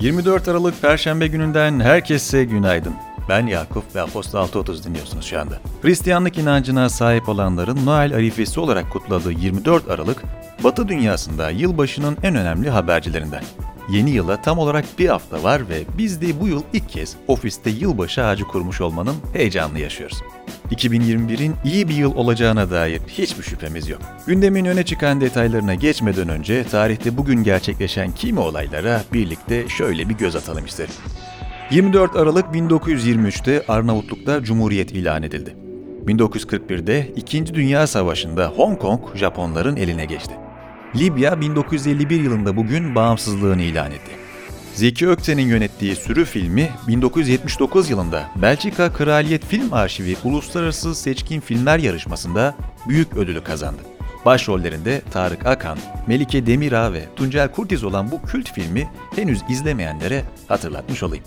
24 Aralık Perşembe gününden herkese günaydın. Ben Yakup ve Apostol 630 dinliyorsunuz şu anda. Hristiyanlık inancına sahip olanların Noel arifesi olarak kutladığı 24 Aralık, Batı dünyasında yılbaşının en önemli habercilerinden. Yeni yıla tam olarak bir hafta var ve biz de bu yıl ilk kez ofiste yılbaşı ağacı kurmuş olmanın heyecanını yaşıyoruz. 2021'in iyi bir yıl olacağına dair hiçbir şüphemiz yok. Gündemin öne çıkan detaylarına geçmeden önce tarihte bugün gerçekleşen kimi olaylara birlikte şöyle bir göz atalım isterim. 24 Aralık 1923'te Arnavutluk'ta Cumhuriyet ilan edildi. 1941'de İkinci Dünya Savaşı'nda Hong Kong Japonların eline geçti. Libya 1951 yılında bugün bağımsızlığını ilan etti. Zeki Ökten'in yönettiği Sürü filmi 1979 yılında Belçika Kraliyet Film Arşivi Uluslararası Seçkin Filmler Yarışması'nda büyük ödülü kazandı. Başrollerinde Tarık Akan, Melike Demirağ ve Tuncel Kurtiz olan bu kült filmi henüz izlemeyenlere hatırlatmış olayım.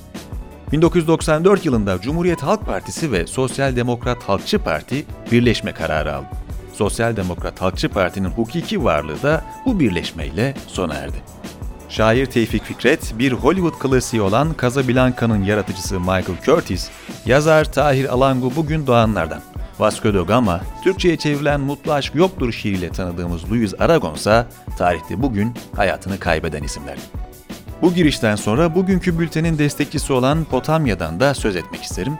1994 yılında Cumhuriyet Halk Partisi ve Sosyal Demokrat Halkçı Parti birleşme kararı aldı. Sosyal Demokrat Halkçı Parti'nin hukuki varlığı da bu birleşmeyle sona erdi. Şair Tevfik Fikret, bir Hollywood klasiği olan Casablanca'nın yaratıcısı Michael Curtis, yazar Tahir Alangu bugün doğanlardan. Vasco da Gama, Türkçe'ye çevrilen Mutlu Aşk Yoktur şiiriyle tanıdığımız Louis Aragon ise tarihte bugün hayatını kaybeden isimler. Bu girişten sonra bugünkü bültenin destekçisi olan Potamya'dan da söz etmek isterim.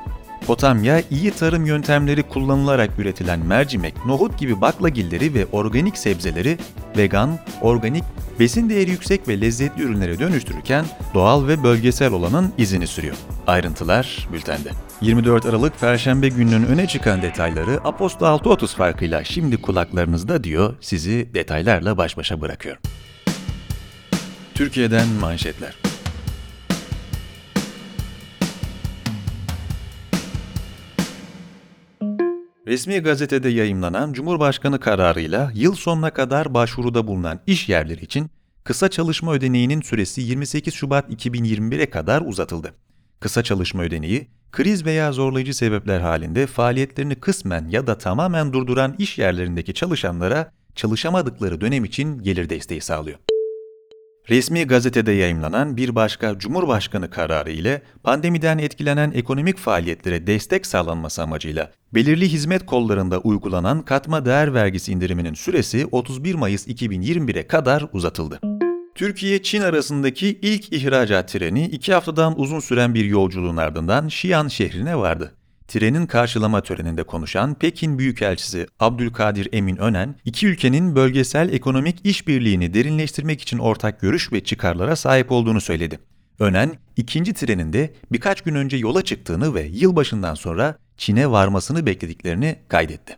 Potamya, iyi tarım yöntemleri kullanılarak üretilen mercimek, nohut gibi baklagilleri ve organik sebzeleri vegan, organik, besin değeri yüksek ve lezzetli ürünlere dönüştürürken doğal ve bölgesel olanın izini sürüyor. Ayrıntılar bültende. 24 Aralık Perşembe gününün öne çıkan detayları Apostol 6.30 farkıyla şimdi kulaklarınızda diyor sizi detaylarla baş başa bırakıyorum. Türkiye'den manşetler. Resmi gazetede yayımlanan Cumhurbaşkanı kararıyla yıl sonuna kadar başvuruda bulunan iş yerleri için kısa çalışma ödeneğinin süresi 28 Şubat 2021'e kadar uzatıldı. Kısa çalışma ödeneği, kriz veya zorlayıcı sebepler halinde faaliyetlerini kısmen ya da tamamen durduran iş yerlerindeki çalışanlara çalışamadıkları dönem için gelir desteği sağlıyor. Resmi gazetede yayımlanan bir başka Cumhurbaşkanı kararı ile pandemiden etkilenen ekonomik faaliyetlere destek sağlanması amacıyla belirli hizmet kollarında uygulanan katma değer vergisi indiriminin süresi 31 Mayıs 2021'e kadar uzatıldı. Türkiye-Çin arasındaki ilk ihracat treni iki haftadan uzun süren bir yolculuğun ardından Xi'an şehrine vardı. Trenin karşılama töreninde konuşan Pekin Büyükelçisi Abdülkadir Emin Önen, iki ülkenin bölgesel ekonomik işbirliğini derinleştirmek için ortak görüş ve çıkarlara sahip olduğunu söyledi. Önen, ikinci treninde birkaç gün önce yola çıktığını ve yılbaşından sonra Çin'e varmasını beklediklerini kaydetti.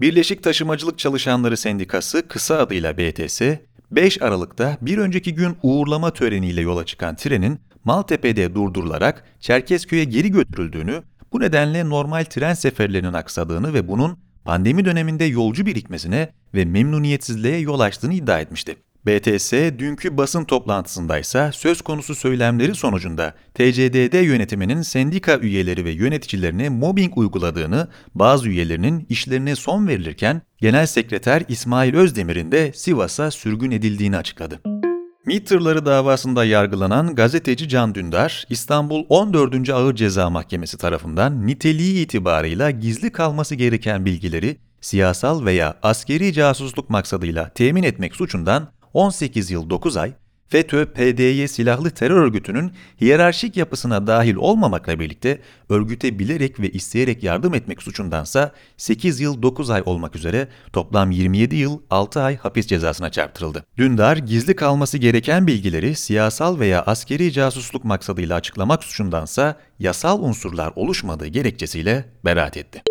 Birleşik Taşımacılık Çalışanları Sendikası kısa adıyla BTS, 5 Aralık'ta bir önceki gün uğurlama töreniyle yola çıkan trenin Maltepe'de durdurularak Çerkezköy'e geri götürüldüğünü bu nedenle normal tren seferlerinin aksadığını ve bunun pandemi döneminde yolcu birikmesine ve memnuniyetsizliğe yol açtığını iddia etmişti. BTS dünkü basın toplantısında ise söz konusu söylemleri sonucunda TCDD yönetiminin sendika üyeleri ve yöneticilerine mobbing uyguladığını, bazı üyelerinin işlerine son verilirken Genel Sekreter İsmail Özdemir'in de Sivas'a sürgün edildiğini açıkladı. MİT tırları davasında yargılanan gazeteci Can Dündar, İstanbul 14. Ağır Ceza Mahkemesi tarafından niteliği itibarıyla gizli kalması gereken bilgileri siyasal veya askeri casusluk maksadıyla temin etmek suçundan 18 yıl 9 ay, FETÖ-PDY silahlı terör örgütünün hiyerarşik yapısına dahil olmamakla birlikte örgüte bilerek ve isteyerek yardım etmek suçundansa 8 yıl 9 ay olmak üzere toplam 27 yıl 6 ay hapis cezasına çarptırıldı. Dündar gizli kalması gereken bilgileri siyasal veya askeri casusluk maksadıyla açıklamak suçundansa yasal unsurlar oluşmadığı gerekçesiyle beraat etti.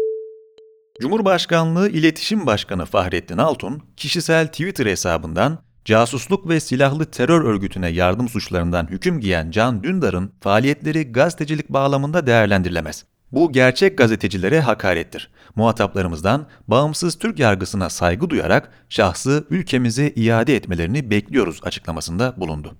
Cumhurbaşkanlığı İletişim Başkanı Fahrettin Altun, kişisel Twitter hesabından Casusluk ve silahlı terör örgütüne yardım suçlarından hüküm giyen Can Dündar'ın faaliyetleri gazetecilik bağlamında değerlendirilemez. Bu gerçek gazetecilere hakarettir. Muhataplarımızdan bağımsız Türk yargısına saygı duyarak şahsı ülkemize iade etmelerini bekliyoruz açıklamasında bulundu.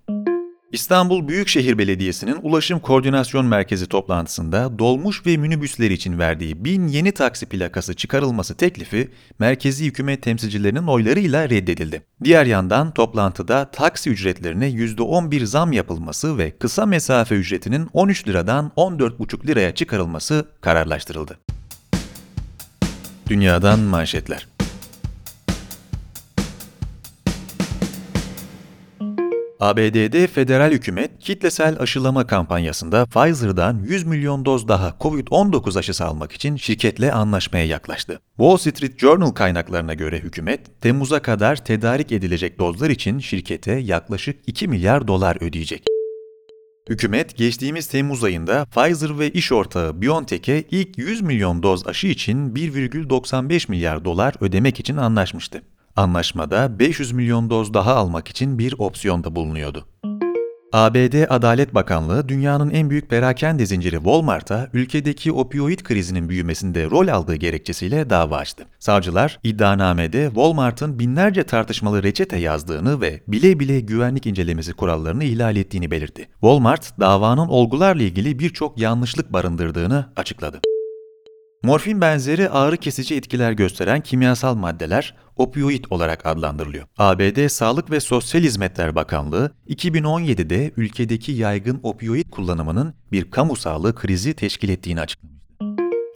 İstanbul Büyükşehir Belediyesi'nin Ulaşım Koordinasyon Merkezi toplantısında dolmuş ve minibüsler için verdiği bin yeni taksi plakası çıkarılması teklifi merkezi hükümet temsilcilerinin oylarıyla reddedildi. Diğer yandan toplantıda taksi ücretlerine %11 zam yapılması ve kısa mesafe ücretinin 13 liradan 14,5 liraya çıkarılması kararlaştırıldı. Dünyadan manşetler ABD'de federal hükümet kitlesel aşılama kampanyasında Pfizer'dan 100 milyon doz daha COVID-19 aşısı almak için şirketle anlaşmaya yaklaştı. Wall Street Journal kaynaklarına göre hükümet, Temmuz'a kadar tedarik edilecek dozlar için şirkete yaklaşık 2 milyar dolar ödeyecek. Hükümet geçtiğimiz Temmuz ayında Pfizer ve iş ortağı BioNTech'e ilk 100 milyon doz aşı için 1,95 milyar dolar ödemek için anlaşmıştı. Anlaşmada 500 milyon doz daha almak için bir opsiyon da bulunuyordu. ABD Adalet Bakanlığı dünyanın en büyük perakende zinciri Walmart'a ülkedeki opioid krizinin büyümesinde rol aldığı gerekçesiyle dava açtı. Savcılar iddianamede Walmart'ın binlerce tartışmalı reçete yazdığını ve bile bile güvenlik incelemesi kurallarını ihlal ettiğini belirtti. Walmart davanın olgularla ilgili birçok yanlışlık barındırdığını açıkladı. Morfin benzeri ağrı kesici etkiler gösteren kimyasal maddeler opioid olarak adlandırılıyor. ABD Sağlık ve Sosyal Hizmetler Bakanlığı 2017'de ülkedeki yaygın opioid kullanımının bir kamu sağlığı krizi teşkil ettiğini açıklamıştı.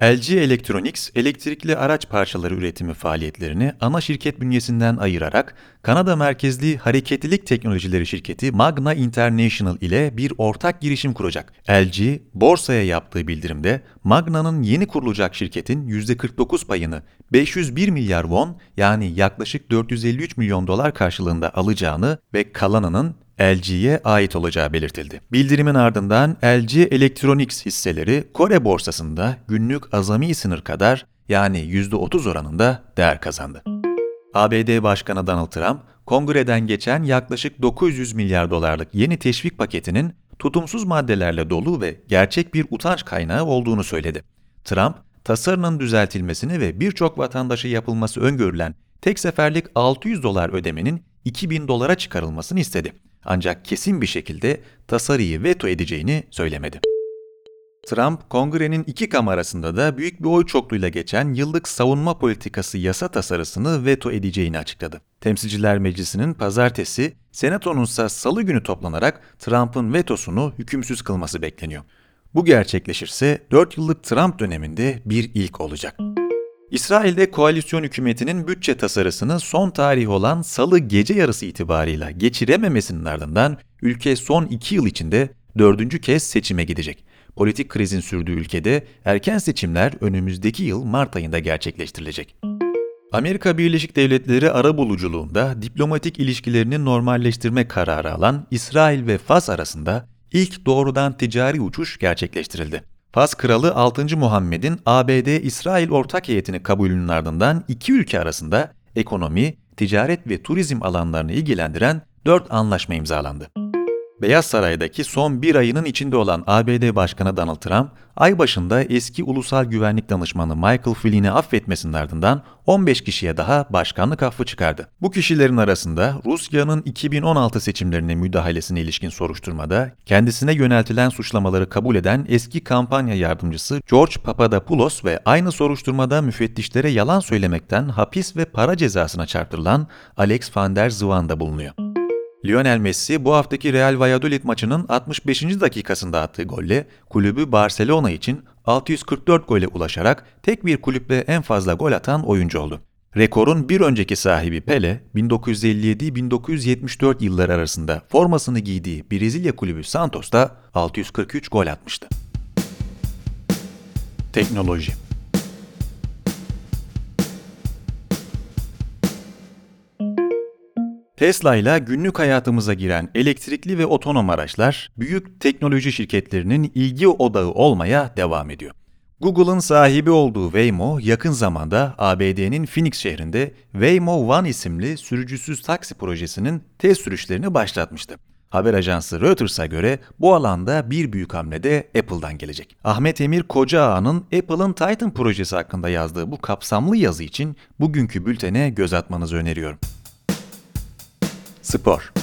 LG Electronics, elektrikli araç parçaları üretimi faaliyetlerini ana şirket bünyesinden ayırarak Kanada merkezli hareketlilik teknolojileri şirketi Magna International ile bir ortak girişim kuracak. LG, borsaya yaptığı bildirimde Magna'nın yeni kurulacak şirketin %49 payını 501 milyar won yani yaklaşık 453 milyon dolar karşılığında alacağını ve kalanının LG'ye ait olacağı belirtildi. Bildirimin ardından LG Electronics hisseleri Kore borsasında günlük azami sınır kadar yani %30 oranında değer kazandı. ABD Başkanı Donald Trump, kongreden geçen yaklaşık 900 milyar dolarlık yeni teşvik paketinin tutumsuz maddelerle dolu ve gerçek bir utanç kaynağı olduğunu söyledi. Trump, tasarının düzeltilmesini ve birçok vatandaşı yapılması öngörülen tek seferlik 600 dolar ödemenin 2000 dolara çıkarılmasını istedi. Ancak kesin bir şekilde tasarıyı veto edeceğini söylemedi. Trump, kongrenin iki kamerasında da büyük bir oy çokluğuyla geçen yıllık savunma politikası yasa tasarısını veto edeceğini açıkladı. Temsilciler Meclisi'nin pazartesi, senatonun ise salı günü toplanarak Trump'ın vetosunu hükümsüz kılması bekleniyor. Bu gerçekleşirse 4 yıllık Trump döneminde bir ilk olacak. İsrail'de koalisyon hükümetinin bütçe tasarısını son tarih olan salı gece yarısı itibarıyla geçirememesinin ardından ülke son iki yıl içinde dördüncü kez seçime gidecek. Politik krizin sürdüğü ülkede erken seçimler önümüzdeki yıl Mart ayında gerçekleştirilecek. Amerika Birleşik Devletleri arabuluculuğunda diplomatik ilişkilerini normalleştirme kararı alan İsrail ve Fas arasında ilk doğrudan ticari uçuş gerçekleştirildi. Fas Kralı 6. Muhammed'in ABD-İsrail ortak heyetini kabulünün ardından iki ülke arasında ekonomi, ticaret ve turizm alanlarını ilgilendiren dört anlaşma imzalandı. Beyaz Saray'daki son bir ayının içinde olan ABD Başkanı Donald Trump, ay başında eski ulusal güvenlik danışmanı Michael Flynn'i affetmesinin ardından 15 kişiye daha başkanlık affı çıkardı. Bu kişilerin arasında Rusya'nın 2016 seçimlerine müdahalesine ilişkin soruşturmada kendisine yöneltilen suçlamaları kabul eden eski kampanya yardımcısı George Papadopoulos ve aynı soruşturmada müfettişlere yalan söylemekten hapis ve para cezasına çarptırılan Alex van der Zwan da bulunuyor. Lionel Messi bu haftaki Real Valladolid maçının 65. dakikasında attığı golle kulübü Barcelona için 644 gole ulaşarak tek bir kulüple en fazla gol atan oyuncu oldu. Rekorun bir önceki sahibi Pele, 1957-1974 yılları arasında formasını giydiği Brezilya kulübü Santos'ta 643 gol atmıştı. Teknoloji Tesla ile günlük hayatımıza giren elektrikli ve otonom araçlar büyük teknoloji şirketlerinin ilgi odağı olmaya devam ediyor. Google'ın sahibi olduğu Waymo yakın zamanda ABD'nin Phoenix şehrinde Waymo One isimli sürücüsüz taksi projesinin test sürüşlerini başlatmıştı. Haber ajansı Reuters'a göre bu alanda bir büyük hamle de Apple'dan gelecek. Ahmet Emir Kocaağa'nın Apple'ın Titan projesi hakkında yazdığı bu kapsamlı yazı için bugünkü bültene göz atmanızı öneriyorum. Spor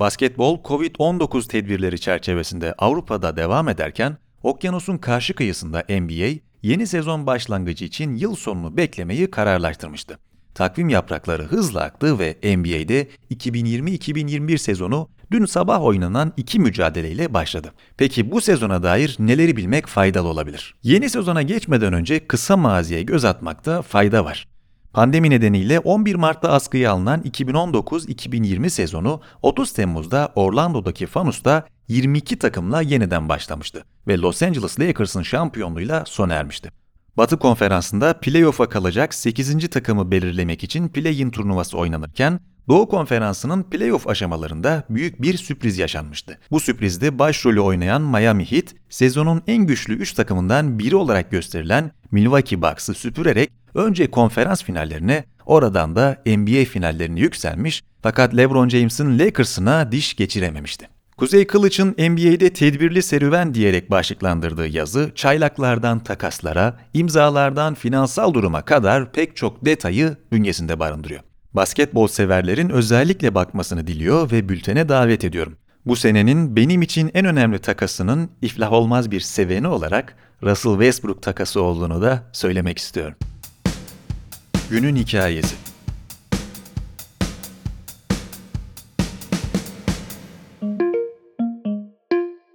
Basketbol COVID-19 tedbirleri çerçevesinde Avrupa'da devam ederken okyanusun karşı kıyısında NBA yeni sezon başlangıcı için yıl sonunu beklemeyi kararlaştırmıştı. Takvim yaprakları hızla aktı ve NBA'de 2020-2021 sezonu dün sabah oynanan iki mücadeleyle başladı. Peki bu sezona dair neleri bilmek faydalı olabilir? Yeni sezona geçmeden önce kısa maziye göz atmakta fayda var. Pandemi nedeniyle 11 Mart'ta askıya alınan 2019-2020 sezonu 30 Temmuz'da Orlando'daki Fanus'ta 22 takımla yeniden başlamıştı ve Los Angeles Lakers'ın şampiyonluğuyla sona ermişti. Batı Konferansı'nda playoff'a kalacak 8. takımı belirlemek için play-in turnuvası oynanırken Doğu Konferansı'nın playoff aşamalarında büyük bir sürpriz yaşanmıştı. Bu sürprizde başrolü oynayan Miami Heat, sezonun en güçlü 3 takımından biri olarak gösterilen Milwaukee Bucks'ı süpürerek önce konferans finallerine, oradan da NBA finallerine yükselmiş fakat LeBron James'in Lakers'ına diş geçirememişti. Kuzey Kılıç'ın NBA'de tedbirli serüven diyerek başlıklandırdığı yazı, çaylaklardan takaslara, imzalardan finansal duruma kadar pek çok detayı bünyesinde barındırıyor. Basketbol severlerin özellikle bakmasını diliyor ve bültene davet ediyorum. Bu senenin benim için en önemli takasının iflah olmaz bir seveni olarak Russell Westbrook takası olduğunu da söylemek istiyorum. Günün hikayesi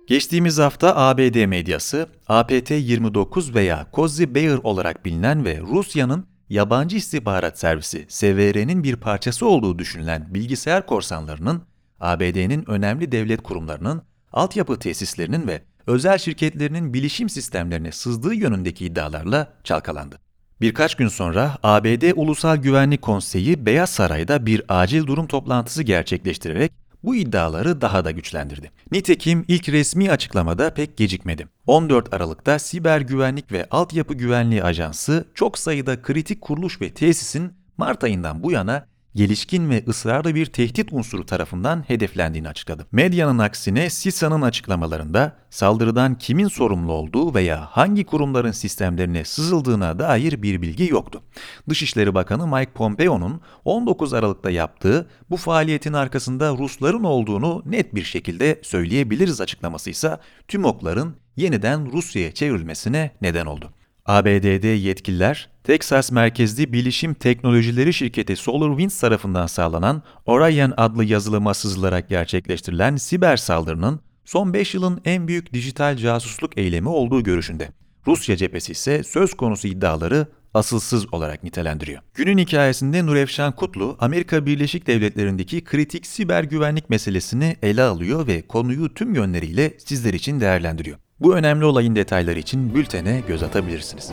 Geçtiğimiz hafta ABD medyası, APT-29 veya Cozy Bear olarak bilinen ve Rusya'nın yabancı istihbarat servisi SVR'nin bir parçası olduğu düşünülen bilgisayar korsanlarının, ABD'nin önemli devlet kurumlarının, altyapı tesislerinin ve özel şirketlerinin bilişim sistemlerine sızdığı yönündeki iddialarla çalkalandı. Birkaç gün sonra ABD Ulusal Güvenlik Konseyi Beyaz Saray'da bir acil durum toplantısı gerçekleştirerek bu iddiaları daha da güçlendirdi. Nitekim ilk resmi açıklamada pek gecikmedi. 14 Aralık'ta Siber Güvenlik ve Altyapı Güvenliği Ajansı çok sayıda kritik kuruluş ve tesisin Mart ayından bu yana gelişkin ve ısrarlı bir tehdit unsuru tarafından hedeflendiğini açıkladı. Medyanın aksine CISA'nın açıklamalarında saldırıdan kimin sorumlu olduğu veya hangi kurumların sistemlerine sızıldığına dair bir bilgi yoktu. Dışişleri Bakanı Mike Pompeo'nun 19 Aralık'ta yaptığı bu faaliyetin arkasında Rusların olduğunu net bir şekilde söyleyebiliriz açıklaması ise tüm okların yeniden Rusya'ya çevrilmesine neden oldu. ABD'de yetkililer, Texas merkezli bilişim teknolojileri şirketi SolarWinds tarafından sağlanan Orion adlı yazılıma sızılarak gerçekleştirilen siber saldırının son 5 yılın en büyük dijital casusluk eylemi olduğu görüşünde. Rusya cephesi ise söz konusu iddiaları asılsız olarak nitelendiriyor. Günün hikayesinde Nurefşan Kutlu, Amerika Birleşik Devletleri'ndeki kritik siber güvenlik meselesini ele alıyor ve konuyu tüm yönleriyle sizler için değerlendiriyor. Bu önemli olayın detayları için bültene göz atabilirsiniz.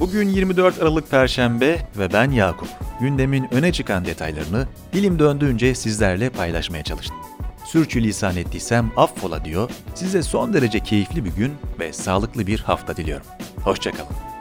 Bugün 24 Aralık Perşembe ve ben Yakup. Gündemin öne çıkan detaylarını dilim döndüğünce sizlerle paylaşmaya çalıştım. Sürçülisan ettiysem affola diyor. Size son derece keyifli bir gün ve sağlıklı bir hafta diliyorum. Hoşçakalın.